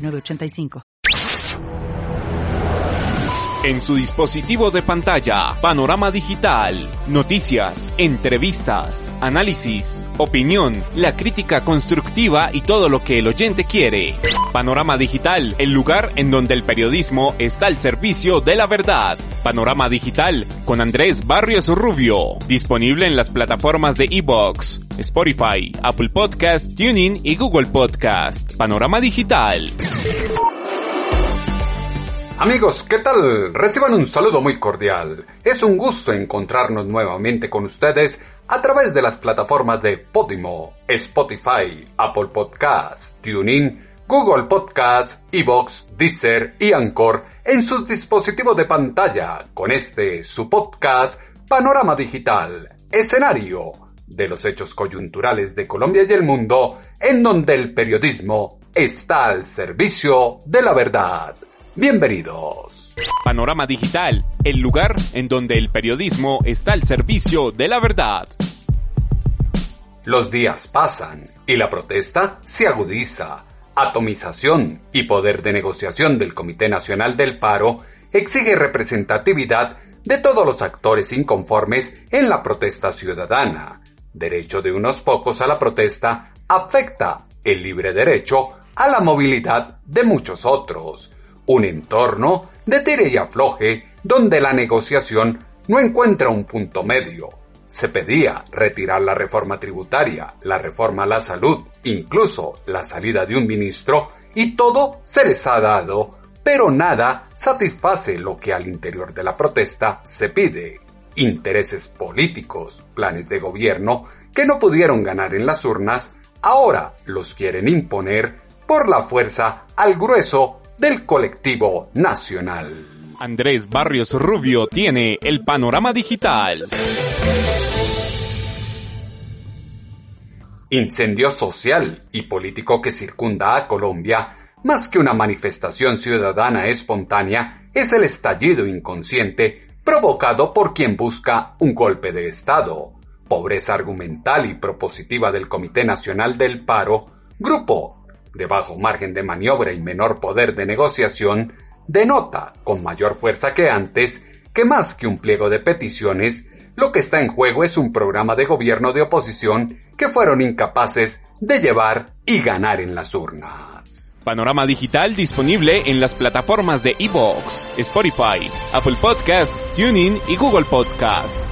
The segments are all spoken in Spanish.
906985. En su dispositivo de pantalla, panorama digital, noticias, entrevistas, análisis, opinión, la crítica constructiva y todo lo que el oyente quiere. Panorama digital, el lugar en donde el periodismo está al servicio de la verdad. Panorama digital con Andrés Barrios Rubio, disponible en las plataformas de Evox, Spotify, Apple Podcast, Tuning y Google Podcast. Panorama digital. Amigos, ¿qué tal? Reciban un saludo muy cordial. Es un gusto encontrarnos nuevamente con ustedes a través de las plataformas de Podimo, Spotify, Apple Podcasts, TuneIn, Google Podcasts, Evox, Deezer y Anchor en sus dispositivos de pantalla con este su podcast Panorama Digital, escenario de los hechos coyunturales de Colombia y el mundo en donde el periodismo está al servicio de la verdad. Bienvenidos. Panorama Digital, el lugar en donde el periodismo está al servicio de la verdad. Los días pasan y la protesta se agudiza. Atomización y poder de negociación del Comité Nacional del Paro exige representatividad de todos los actores inconformes en la protesta ciudadana. Derecho de unos pocos a la protesta afecta el libre derecho a la movilidad de muchos otros un entorno de tire y afloje donde la negociación no encuentra un punto medio. Se pedía retirar la reforma tributaria, la reforma a la salud, incluso la salida de un ministro, y todo se les ha dado, pero nada satisface lo que al interior de la protesta se pide. Intereses políticos, planes de gobierno que no pudieron ganar en las urnas, ahora los quieren imponer por la fuerza al grueso del colectivo nacional. Andrés Barrios Rubio tiene el panorama digital. Incendio social y político que circunda a Colombia, más que una manifestación ciudadana espontánea, es el estallido inconsciente provocado por quien busca un golpe de Estado. Pobreza argumental y propositiva del Comité Nacional del Paro, grupo de bajo margen de maniobra y menor poder de negociación, denota, con mayor fuerza que antes, que más que un pliego de peticiones, lo que está en juego es un programa de gobierno de oposición que fueron incapaces de llevar y ganar en las urnas. Panorama Digital disponible en las plataformas de Evox, Spotify, Apple Podcast, TuneIn y Google Podcast.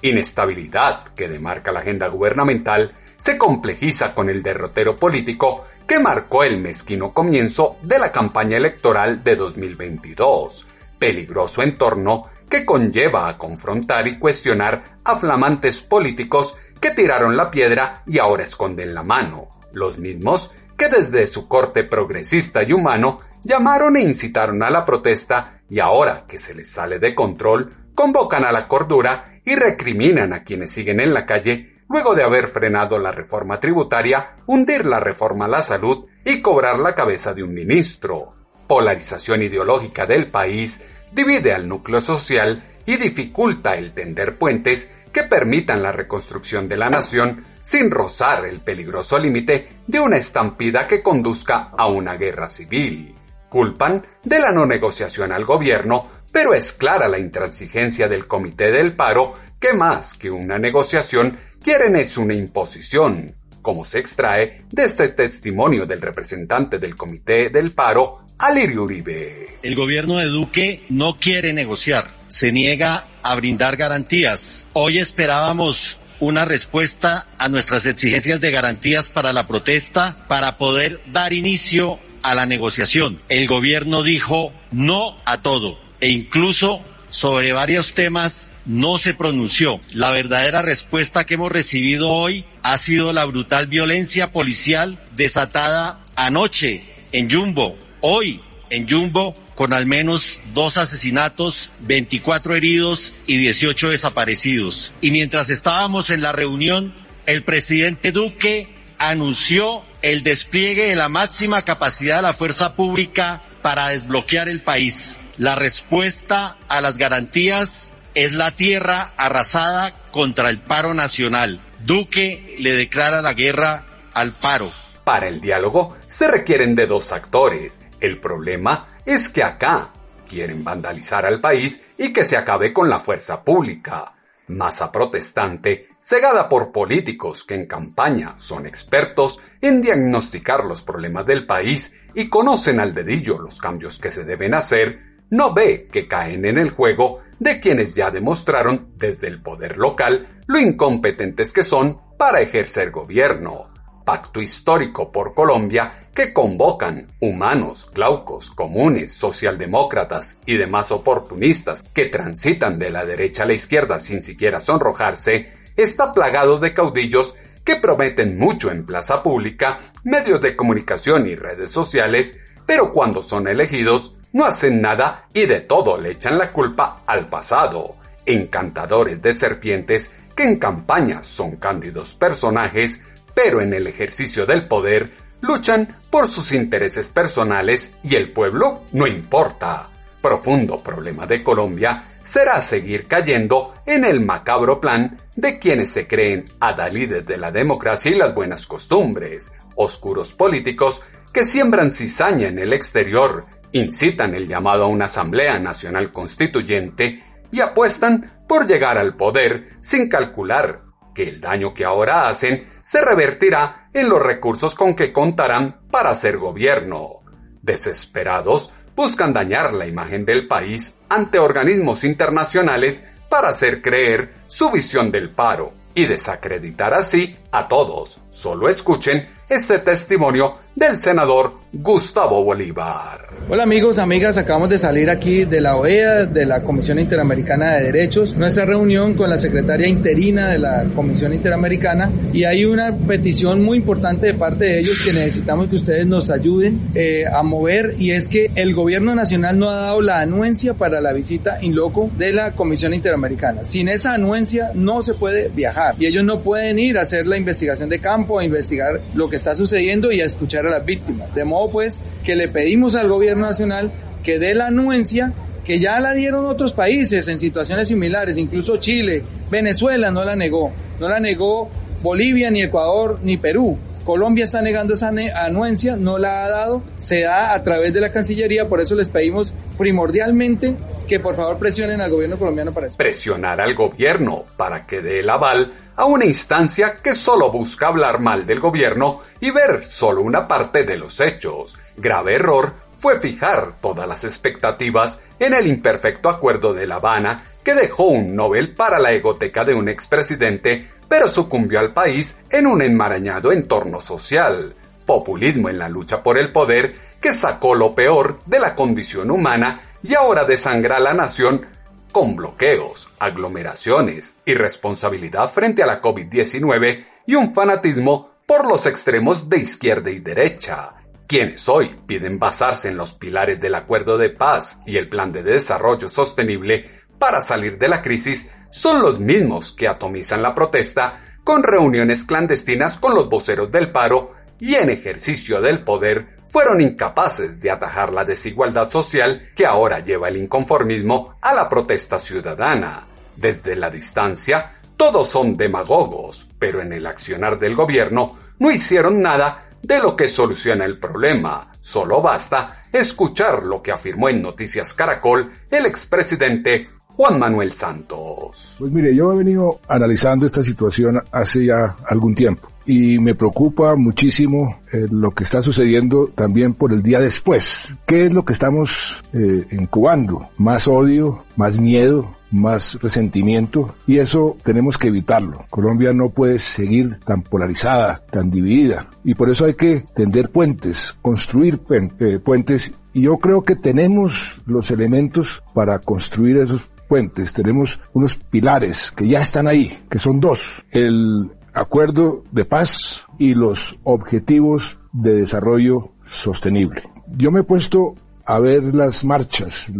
Inestabilidad que demarca la agenda gubernamental se complejiza con el derrotero político que marcó el mezquino comienzo de la campaña electoral de 2022, peligroso entorno que conlleva a confrontar y cuestionar a flamantes políticos que tiraron la piedra y ahora esconden la mano, los mismos que desde su corte progresista y humano llamaron e incitaron a la protesta y ahora que se les sale de control, convocan a la cordura y recriminan a quienes siguen en la calle luego de haber frenado la reforma tributaria, hundir la reforma a la salud y cobrar la cabeza de un ministro. Polarización ideológica del país divide al núcleo social y dificulta el tender puentes que permitan la reconstrucción de la nación sin rozar el peligroso límite de una estampida que conduzca a una guerra civil. Culpan de la no negociación al gobierno, pero es clara la intransigencia del Comité del Paro que más que una negociación quieren es una imposición, como se extrae de este testimonio del representante del Comité del Paro, Alirio Uribe. El gobierno de Duque no quiere negociar, se niega a brindar garantías. Hoy esperábamos una respuesta a nuestras exigencias de garantías para la protesta para poder dar inicio a la negociación. El gobierno dijo no a todo e incluso sobre varios temas no se pronunció. La verdadera respuesta que hemos recibido hoy ha sido la brutal violencia policial desatada anoche en Jumbo, hoy en Jumbo, con al menos dos asesinatos, 24 heridos y 18 desaparecidos. Y mientras estábamos en la reunión, el presidente Duque anunció el despliegue de la máxima capacidad de la fuerza pública para desbloquear el país. La respuesta a las garantías es la tierra arrasada contra el paro nacional. Duque le declara la guerra al paro. Para el diálogo se requieren de dos actores. El problema es que acá quieren vandalizar al país y que se acabe con la fuerza pública. Masa protestante, cegada por políticos que en campaña son expertos en diagnosticar los problemas del país y conocen al dedillo los cambios que se deben hacer, no ve que caen en el juego de quienes ya demostraron desde el poder local lo incompetentes que son para ejercer gobierno. Pacto histórico por Colombia que convocan humanos, glaucos, comunes, socialdemócratas y demás oportunistas que transitan de la derecha a la izquierda sin siquiera sonrojarse, está plagado de caudillos que prometen mucho en plaza pública, medios de comunicación y redes sociales, pero cuando son elegidos no hacen nada y de todo le echan la culpa al pasado. Encantadores de serpientes que en campaña son cándidos personajes, pero en el ejercicio del poder luchan por sus intereses personales y el pueblo no importa. Profundo problema de Colombia será seguir cayendo en el macabro plan de quienes se creen adalides de la democracia y las buenas costumbres, oscuros políticos que siembran cizaña en el exterior incitan el llamado a una Asamblea Nacional Constituyente y apuestan por llegar al poder sin calcular que el daño que ahora hacen se revertirá en los recursos con que contarán para hacer gobierno. Desesperados, buscan dañar la imagen del país ante organismos internacionales para hacer creer su visión del paro y desacreditar así a todos. Solo escuchen este testimonio del senador Gustavo Bolívar. Hola amigos, amigas, acabamos de salir aquí de la OEA, de la Comisión Interamericana de Derechos, nuestra reunión con la secretaria interina de la Comisión Interamericana y hay una petición muy importante de parte de ellos que necesitamos que ustedes nos ayuden eh, a mover y es que el gobierno nacional no ha dado la anuencia para la visita in loco de la Comisión Interamericana. Sin esa anuencia no se puede viajar y ellos no pueden ir a hacer la investigación de campo, a investigar lo que está sucediendo y a escuchar a las víctimas. De modo pues que le pedimos al gobierno nacional que dé la anuencia que ya la dieron otros países en situaciones similares, incluso Chile, Venezuela no la negó, no la negó Bolivia, ni Ecuador, ni Perú. Colombia está negando esa anuencia, no la ha dado, se da a través de la Cancillería, por eso les pedimos primordialmente que por favor presionen al gobierno colombiano para eso. Presionar al gobierno para que dé el aval a una instancia que solo busca hablar mal del gobierno y ver solo una parte de los hechos. Grave error fue fijar todas las expectativas en el imperfecto acuerdo de La Habana que dejó un Nobel para la egoteca de un expresidente pero sucumbió al país en un enmarañado entorno social, populismo en la lucha por el poder que sacó lo peor de la condición humana y ahora desangra a la nación con bloqueos, aglomeraciones, irresponsabilidad frente a la COVID-19 y un fanatismo por los extremos de izquierda y derecha, quienes hoy piden basarse en los pilares del acuerdo de paz y el plan de desarrollo sostenible para salir de la crisis son los mismos que atomizan la protesta con reuniones clandestinas con los voceros del paro y en ejercicio del poder fueron incapaces de atajar la desigualdad social que ahora lleva el inconformismo a la protesta ciudadana. Desde la distancia, todos son demagogos, pero en el accionar del gobierno no hicieron nada de lo que soluciona el problema. Solo basta escuchar lo que afirmó en Noticias Caracol el expresidente Juan Manuel Santos. Pues mire, yo he venido analizando esta situación hace ya algún tiempo y me preocupa muchísimo eh, lo que está sucediendo también por el día después. ¿Qué es lo que estamos eh, incubando? Más odio, más miedo, más resentimiento y eso tenemos que evitarlo. Colombia no puede seguir tan polarizada, tan dividida y por eso hay que tender puentes, construir eh, puentes y yo creo que tenemos los elementos para construir esos puentes, tenemos unos pilares que ya están ahí, que son dos. El acuerdo de paz y los objetivos de desarrollo sostenible. Yo me he puesto a ver las marchas,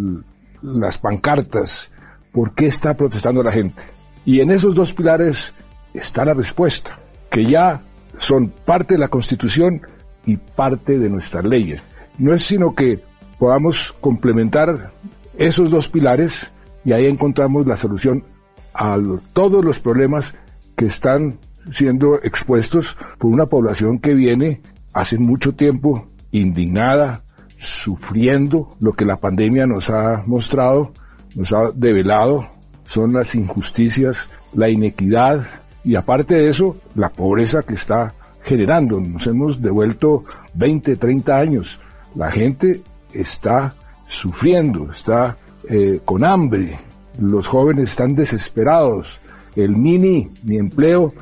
las pancartas, por qué está protestando la gente. Y en esos dos pilares está la respuesta, que ya son parte de la Constitución y parte de nuestras leyes. No es sino que podamos complementar esos dos pilares y ahí encontramos la solución a todos los problemas que están siendo expuestos por una población que viene hace mucho tiempo indignada, sufriendo lo que la pandemia nos ha mostrado, nos ha develado, son las injusticias, la inequidad y aparte de eso, la pobreza que está generando. Nos hemos devuelto 20, 30 años. La gente está sufriendo, está eh, con hambre, los jóvenes están desesperados, el mini, ni empleo,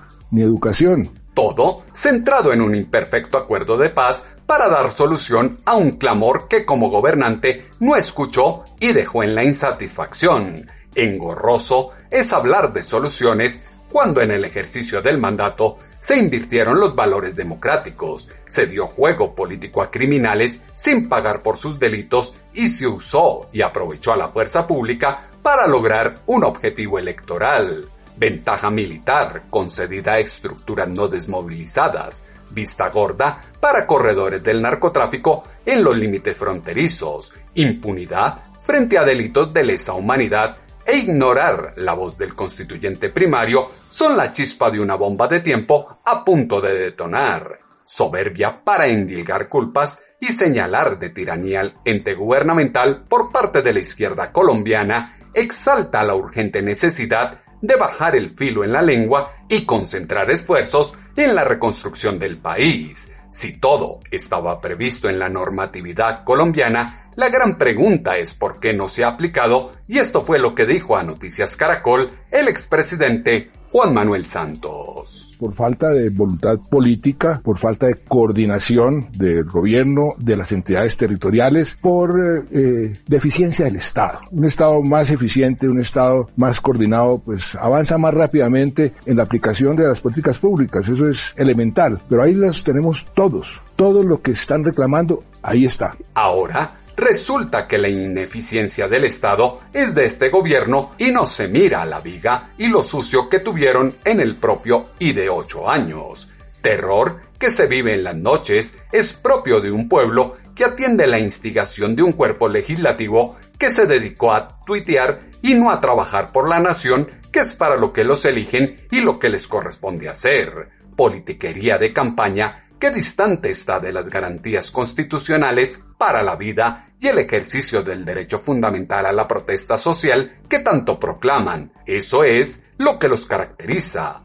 educación. Todo centrado en un imperfecto acuerdo de paz para dar solución a un clamor que como gobernante no escuchó y dejó en la insatisfacción. Engorroso es hablar de soluciones cuando en el ejercicio del mandato se invirtieron los valores democráticos, se dio juego político a criminales sin pagar por sus delitos y se usó y aprovechó a la fuerza pública para lograr un objetivo electoral ventaja militar concedida a estructuras no desmovilizadas, vista gorda para corredores del narcotráfico en los límites fronterizos, impunidad frente a delitos de lesa humanidad e ignorar la voz del constituyente primario son la chispa de una bomba de tiempo a punto de detonar. Soberbia para endilgar culpas y señalar de tiranía al ente gubernamental por parte de la izquierda colombiana exalta la urgente necesidad de bajar el filo en la lengua y concentrar esfuerzos en la reconstrucción del país. Si todo estaba previsto en la normatividad colombiana, la gran pregunta es por qué no se ha aplicado y esto fue lo que dijo a Noticias Caracol el expresidente Juan Manuel Santos. Por falta de voluntad política, por falta de coordinación del gobierno, de las entidades territoriales, por eh, eh, deficiencia del Estado. Un Estado más eficiente, un Estado más coordinado, pues avanza más rápidamente en la aplicación de las políticas públicas. Eso es elemental. Pero ahí las tenemos todos. Todo lo que están reclamando, ahí está. Ahora, Resulta que la ineficiencia del Estado es de este gobierno y no se mira a la viga y lo sucio que tuvieron en el propio y de ocho años. Terror que se vive en las noches es propio de un pueblo que atiende la instigación de un cuerpo legislativo que se dedicó a tuitear y no a trabajar por la nación, que es para lo que los eligen y lo que les corresponde hacer. Politiquería de campaña que distante está de las garantías constitucionales para la vida y el ejercicio del derecho fundamental a la protesta social que tanto proclaman. Eso es lo que los caracteriza.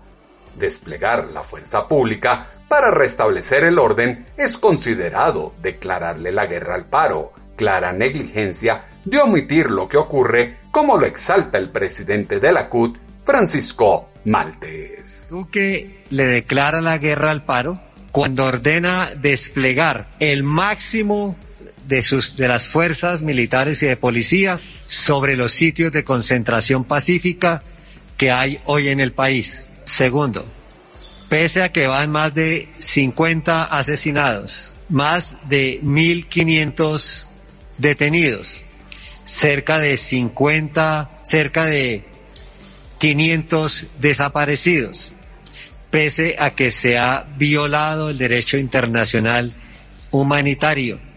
Desplegar la fuerza pública para restablecer el orden es considerado declararle la guerra al paro, clara negligencia de omitir lo que ocurre como lo exalta el presidente de la CUT, Francisco Maltes. Duque le declara la guerra al paro cuando ordena desplegar el máximo de, sus, de las fuerzas militares y de policía sobre los sitios de concentración pacífica que hay hoy en el país. Segundo, pese a que van más de 50 asesinados, más de 1.500 detenidos, cerca de 50, cerca de 500 desaparecidos, pese a que se ha violado el derecho internacional humanitario,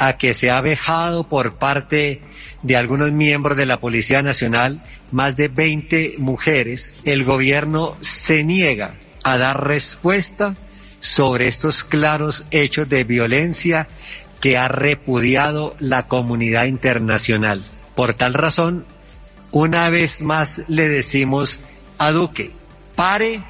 a que se ha vejado por parte de algunos miembros de la Policía Nacional más de 20 mujeres, el gobierno se niega a dar respuesta sobre estos claros hechos de violencia que ha repudiado la comunidad internacional. Por tal razón, una vez más le decimos a Duque, pare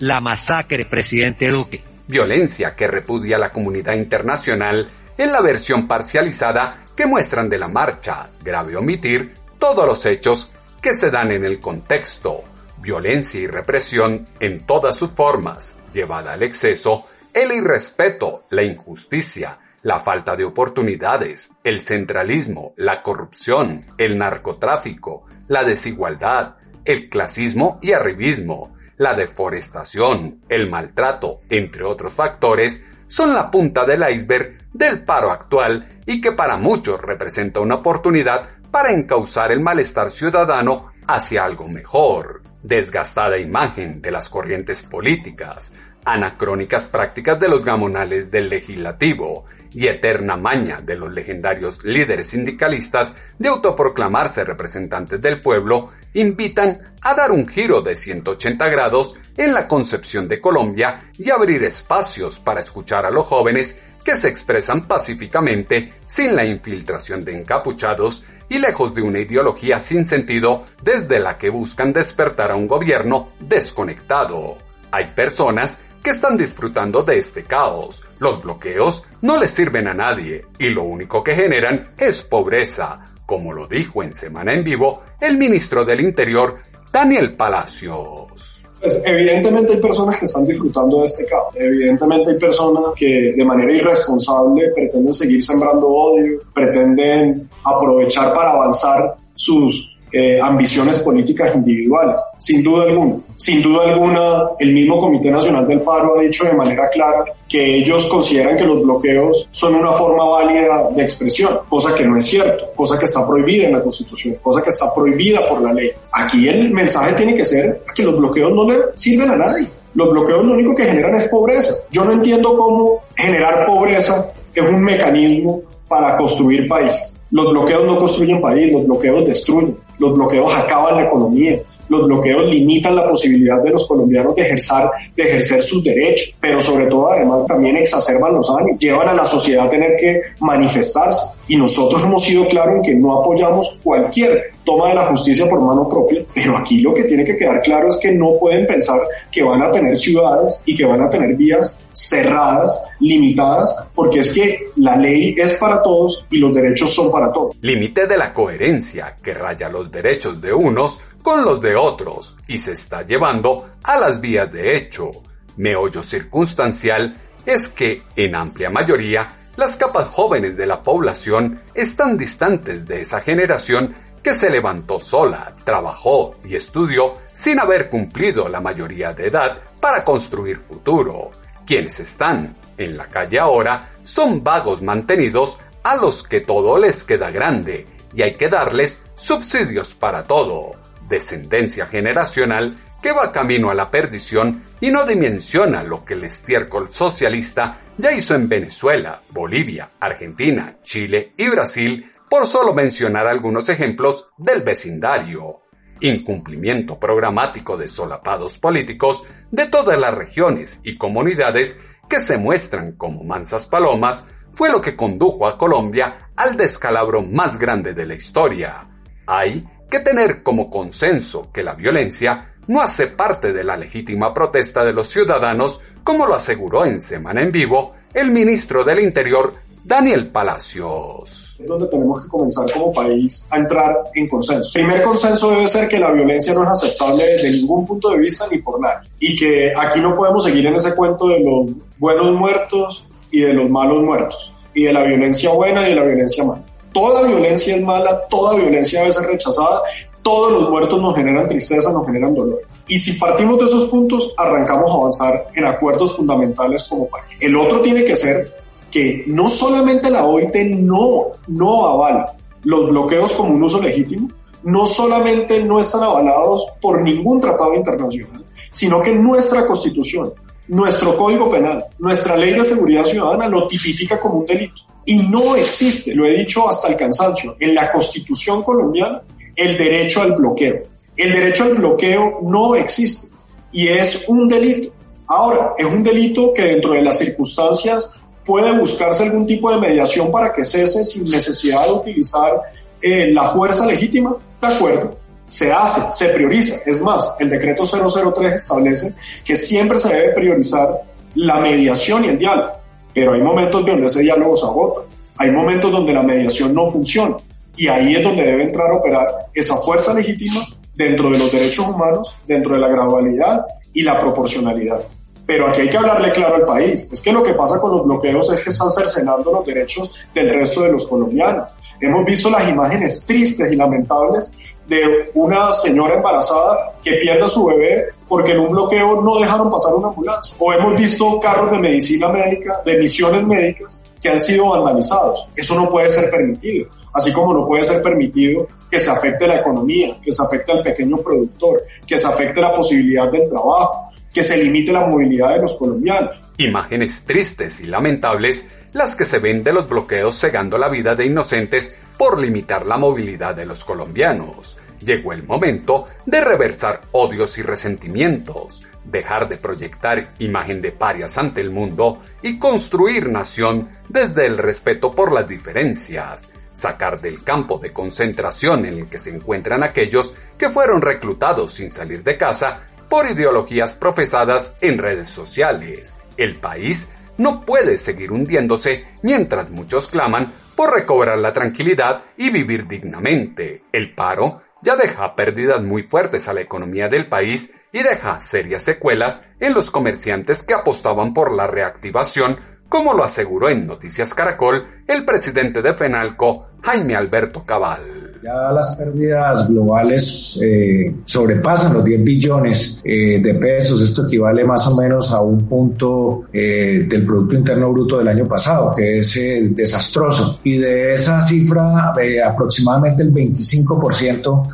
la masacre, presidente Duque. Violencia que repudia la comunidad internacional en la versión parcializada que muestran de la marcha, grave omitir, todos los hechos que se dan en el contexto, violencia y represión en todas sus formas, llevada al exceso, el irrespeto, la injusticia, la falta de oportunidades, el centralismo, la corrupción, el narcotráfico, la desigualdad, el clasismo y arribismo, la deforestación, el maltrato, entre otros factores, son la punta del iceberg del paro actual y que para muchos representa una oportunidad para encauzar el malestar ciudadano hacia algo mejor. Desgastada imagen de las corrientes políticas, anacrónicas prácticas de los gamonales del legislativo y eterna maña de los legendarios líderes sindicalistas de autoproclamarse representantes del pueblo, invitan a dar un giro de 180 grados en la concepción de Colombia y abrir espacios para escuchar a los jóvenes que se expresan pacíficamente sin la infiltración de encapuchados y lejos de una ideología sin sentido desde la que buscan despertar a un gobierno desconectado. Hay personas que están disfrutando de este caos. Los bloqueos no les sirven a nadie y lo único que generan es pobreza, como lo dijo en Semana en Vivo el ministro del Interior, Daniel Palacios. Pues evidentemente hay personas que están disfrutando de este caos. Evidentemente hay personas que de manera irresponsable pretenden seguir sembrando odio, pretenden aprovechar para avanzar sus eh, ambiciones políticas individuales, sin duda alguna. Sin duda alguna, el mismo Comité Nacional del Paro ha dicho de manera clara que ellos consideran que los bloqueos son una forma válida de expresión, cosa que no es cierto, cosa que está prohibida en la Constitución, cosa que está prohibida por la ley. Aquí el mensaje tiene que ser que los bloqueos no le sirven a nadie. Los bloqueos lo único que generan es pobreza. Yo no entiendo cómo generar pobreza es un mecanismo para construir país. Los bloqueos no construyen país, los bloqueos destruyen, los bloqueos acaban la economía, los bloqueos limitan la posibilidad de los colombianos de ejercer, sus derechos, pero sobre todo además también exacerban los ánimos, llevan a la sociedad a tener que manifestarse. Y nosotros hemos sido claros en que no apoyamos cualquier toma de la justicia por mano propia, pero aquí lo que tiene que quedar claro es que no pueden pensar que van a tener ciudades y que van a tener vías cerradas, limitadas, porque es que la ley es para todos y los derechos son para todos. Límite de la coherencia que raya los derechos de unos con los de otros y se está llevando a las vías de hecho. Meollo circunstancial es que, en amplia mayoría, las capas jóvenes de la población están distantes de esa generación que se levantó sola, trabajó y estudió sin haber cumplido la mayoría de edad para construir futuro. Quienes están en la calle ahora son vagos mantenidos a los que todo les queda grande y hay que darles subsidios para todo. Descendencia generacional que va camino a la perdición y no dimensiona lo que el estiércol socialista ya hizo en Venezuela, Bolivia, Argentina, Chile y Brasil, por solo mencionar algunos ejemplos del vecindario. Incumplimiento programático de solapados políticos de todas las regiones y comunidades que se muestran como mansas palomas fue lo que condujo a Colombia al descalabro más grande de la historia. Hay que tener como consenso que la violencia no hace parte de la legítima protesta de los ciudadanos, como lo aseguró en Semana en Vivo el ministro del Interior, Daniel Palacios. Es donde tenemos que comenzar como país a entrar en consenso. El primer consenso debe ser que la violencia no es aceptable desde ningún punto de vista ni por nadie. Y que aquí no podemos seguir en ese cuento de los buenos muertos y de los malos muertos. Y de la violencia buena y de la violencia mala. Toda violencia es mala, toda violencia debe ser rechazada todos los muertos nos generan tristeza, nos generan dolor. Y si partimos de esos puntos, arrancamos a avanzar en acuerdos fundamentales como país. El otro tiene que ser que no solamente la OIT no, no avala los bloqueos como un uso legítimo, no solamente no están avalados por ningún tratado internacional, sino que nuestra constitución, nuestro código penal, nuestra ley de seguridad ciudadana lo tipifica como un delito. Y no existe, lo he dicho hasta el cansancio, en la constitución colombiana el derecho al bloqueo. El derecho al bloqueo no existe y es un delito. Ahora, es un delito que dentro de las circunstancias puede buscarse algún tipo de mediación para que cese sin necesidad de utilizar eh, la fuerza legítima, de acuerdo. se hace, se prioriza. Es más, el decreto 003 establece que siempre se debe priorizar la mediación y el diálogo, pero hay momentos donde ese diálogo se agota, hay momentos donde la mediación no funciona y ahí es donde debe entrar a operar esa fuerza legítima dentro de los derechos humanos, dentro de la gradualidad y la proporcionalidad. Pero aquí hay que hablarle claro al país. Es que lo que pasa con los bloqueos es que están cercenando los derechos del resto de los colombianos. Hemos visto las imágenes tristes y lamentables de una señora embarazada que pierde a su bebé porque en un bloqueo no dejaron pasar una ambulancia. O hemos visto carros de medicina médica, de misiones médicas, que han sido vandalizados. Eso no puede ser permitido. Así como no puede ser permitido que se afecte la economía, que se afecte al pequeño productor, que se afecte la posibilidad del trabajo, que se limite la movilidad de los colombianos. Imágenes tristes y lamentables las que se ven de los bloqueos cegando la vida de inocentes por limitar la movilidad de los colombianos. Llegó el momento de reversar odios y resentimientos, dejar de proyectar imagen de parias ante el mundo y construir nación desde el respeto por las diferencias, sacar del campo de concentración en el que se encuentran aquellos que fueron reclutados sin salir de casa por ideologías profesadas en redes sociales. El país no puede seguir hundiéndose mientras muchos claman por recobrar la tranquilidad y vivir dignamente. El paro ya deja pérdidas muy fuertes a la economía del país y deja serias secuelas en los comerciantes que apostaban por la reactivación, como lo aseguró en Noticias Caracol el presidente de FENALCO, Jaime Alberto Cabal. Ya las pérdidas globales eh, sobrepasan los 10 billones eh, de pesos. Esto equivale más o menos a un punto eh, del Producto Interno Bruto del año pasado, que es desastroso. Y de esa cifra, aproximadamente el 25%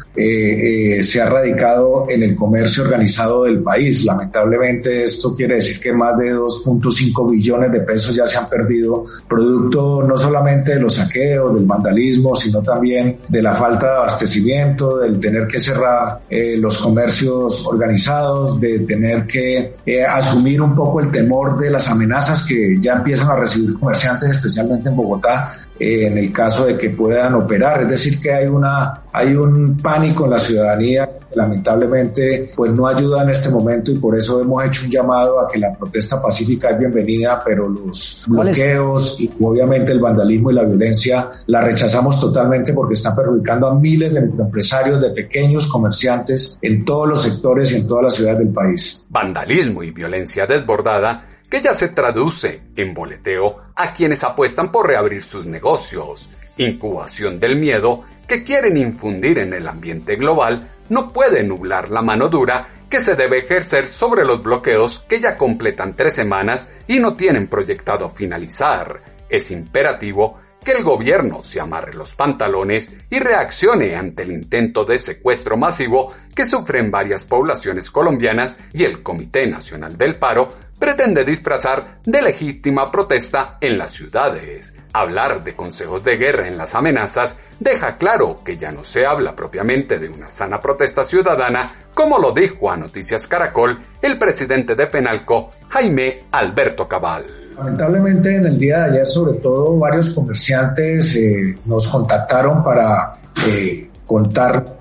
se ha radicado en el comercio organizado del país. Lamentablemente, esto quiere decir que más de 2.5 billones de pesos ya se han perdido, producto no solamente de los saqueos, del vandalismo, sino también de la falta de abastecimiento, del tener que cerrar eh, los comercios organizados, de tener que eh, asumir un poco el temor de las amenazas que ya empiezan a recibir comerciantes, especialmente en Bogotá, eh, en el caso de que puedan operar. Es decir, que hay, una, hay un pánico en la ciudadanía que lamentablemente pues no ayuda en este momento y por eso hemos hecho un llamado a que la protesta pacífica es bienvenida, pero los bloqueos y obviamente el vandalismo y la violencia la rechazamos totalmente porque están perjudicando a miles de microempresarios, de pequeños comerciantes en todos los sectores y en todas las ciudades del país. Vandalismo y violencia desbordada que ya se traduce en boleteo a quienes apuestan por reabrir sus negocios, incubación del miedo que quieren infundir en el ambiente global no puede nublar la mano dura que se debe ejercer sobre los bloqueos que ya completan tres semanas y no tienen proyectado finalizar. Es imperativo que el gobierno se amarre los pantalones y reaccione ante el intento de secuestro masivo que sufren varias poblaciones colombianas y el Comité Nacional del Paro pretende disfrazar de legítima protesta en las ciudades. Hablar de consejos de guerra en las amenazas deja claro que ya no se habla propiamente de una sana protesta ciudadana, como lo dijo a Noticias Caracol el presidente de FENALCO, Jaime Alberto Cabal. Lamentablemente en el día de ayer sobre todo varios comerciantes eh, nos contactaron para eh, contar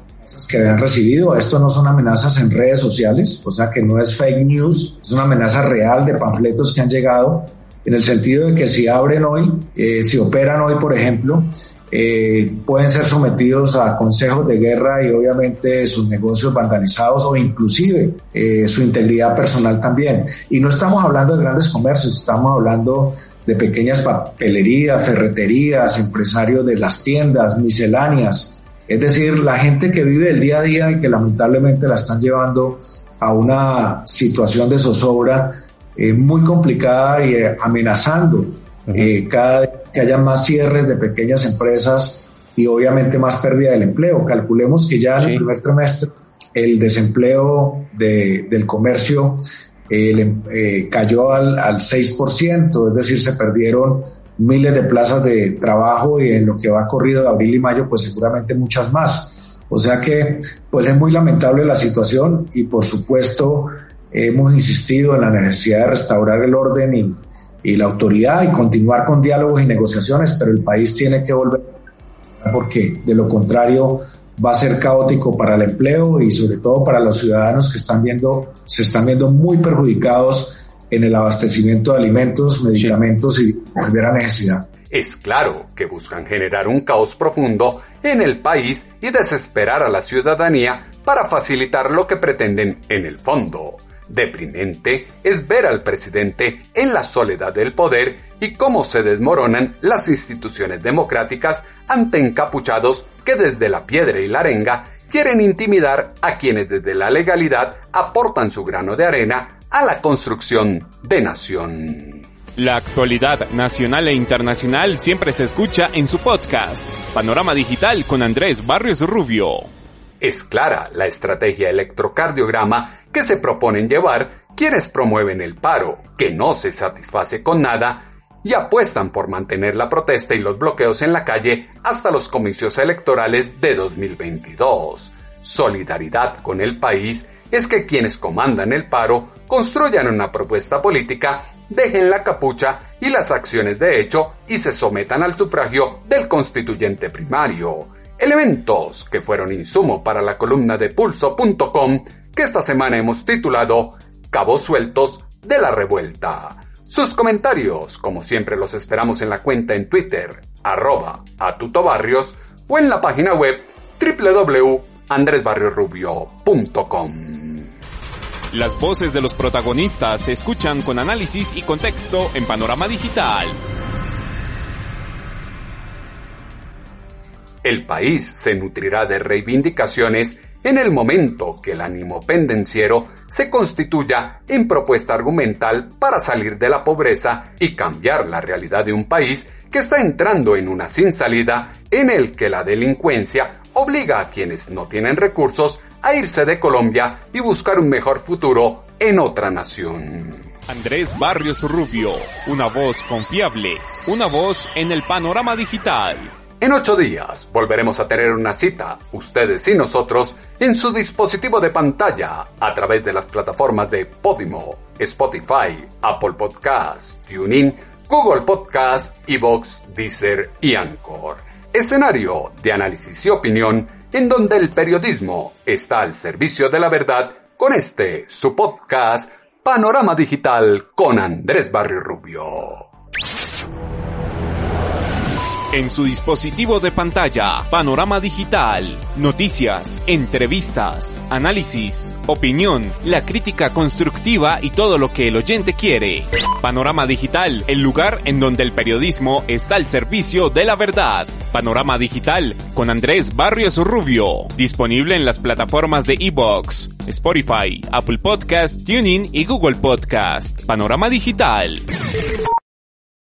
que habían recibido. Esto no son amenazas en redes sociales, o sea que no es fake news, es una amenaza real de panfletos que han llegado, en el sentido de que si abren hoy, eh, si operan hoy, por ejemplo, eh, pueden ser sometidos a consejos de guerra y obviamente sus negocios vandalizados o inclusive eh, su integridad personal también. Y no estamos hablando de grandes comercios, estamos hablando de pequeñas papelerías, ferreterías, empresarios de las tiendas, misceláneas, es decir, la gente que vive el día a día y que lamentablemente la están llevando a una situación de zozobra eh, muy complicada y eh, amenazando eh, cada que haya más cierres de pequeñas empresas y obviamente más pérdida del empleo. Calculemos que ya en el primer trimestre el desempleo del comercio cayó al, al 6%, es decir, se perdieron miles de plazas de trabajo y en lo que va corrido de abril y mayo, pues seguramente muchas más. O sea que, pues es muy lamentable la situación y por supuesto hemos insistido en la necesidad de restaurar el orden y, y la autoridad y continuar con diálogos y negociaciones, pero el país tiene que volver porque de lo contrario va a ser caótico para el empleo y sobre todo para los ciudadanos que están viendo, se están viendo muy perjudicados en el abastecimiento de alimentos, medicamentos y primera necesidad. Es claro que buscan generar un caos profundo en el país y desesperar a la ciudadanía para facilitar lo que pretenden en el fondo. Deprimente es ver al presidente en la soledad del poder y cómo se desmoronan las instituciones democráticas ante encapuchados que desde la piedra y la arenga quieren intimidar a quienes desde la legalidad aportan su grano de arena a la construcción de nación. La actualidad nacional e internacional siempre se escucha en su podcast, Panorama Digital con Andrés Barrios Rubio. Es clara la estrategia electrocardiograma que se proponen llevar quienes promueven el paro, que no se satisface con nada, y apuestan por mantener la protesta y los bloqueos en la calle hasta los comicios electorales de 2022. Solidaridad con el país es que quienes comandan el paro construyan una propuesta política, dejen la capucha y las acciones de hecho y se sometan al sufragio del constituyente primario. Elementos que fueron insumo para la columna de pulso.com que esta semana hemos titulado Cabos sueltos de la revuelta. Sus comentarios, como siempre, los esperamos en la cuenta en Twitter, arroba atutobarrios o en la página web www.andresbarriosrubio.com. Las voces de los protagonistas se escuchan con análisis y contexto en Panorama Digital. El país se nutrirá de reivindicaciones en el momento que el ánimo pendenciero se constituya en propuesta argumental para salir de la pobreza y cambiar la realidad de un país que está entrando en una sin salida en el que la delincuencia obliga a quienes no tienen recursos a irse de Colombia y buscar un mejor futuro en otra nación. Andrés Barrios Rubio, una voz confiable, una voz en el panorama digital. En ocho días volveremos a tener una cita, ustedes y nosotros, en su dispositivo de pantalla a través de las plataformas de Podimo, Spotify, Apple Podcasts, TuneIn, Google Podcasts, Evox, Deezer y Anchor. Escenario de análisis y opinión en donde el periodismo está al servicio de la verdad con este, su podcast, Panorama Digital con Andrés Barrio Rubio. En su dispositivo de pantalla, panorama digital, noticias, entrevistas, análisis, opinión, la crítica constructiva y todo lo que el oyente quiere. Panorama digital, el lugar en donde el periodismo está al servicio de la verdad. Panorama digital con Andrés Barrios Rubio, disponible en las plataformas de Evox, Spotify, Apple Podcast, TuneIn y Google Podcast. Panorama digital.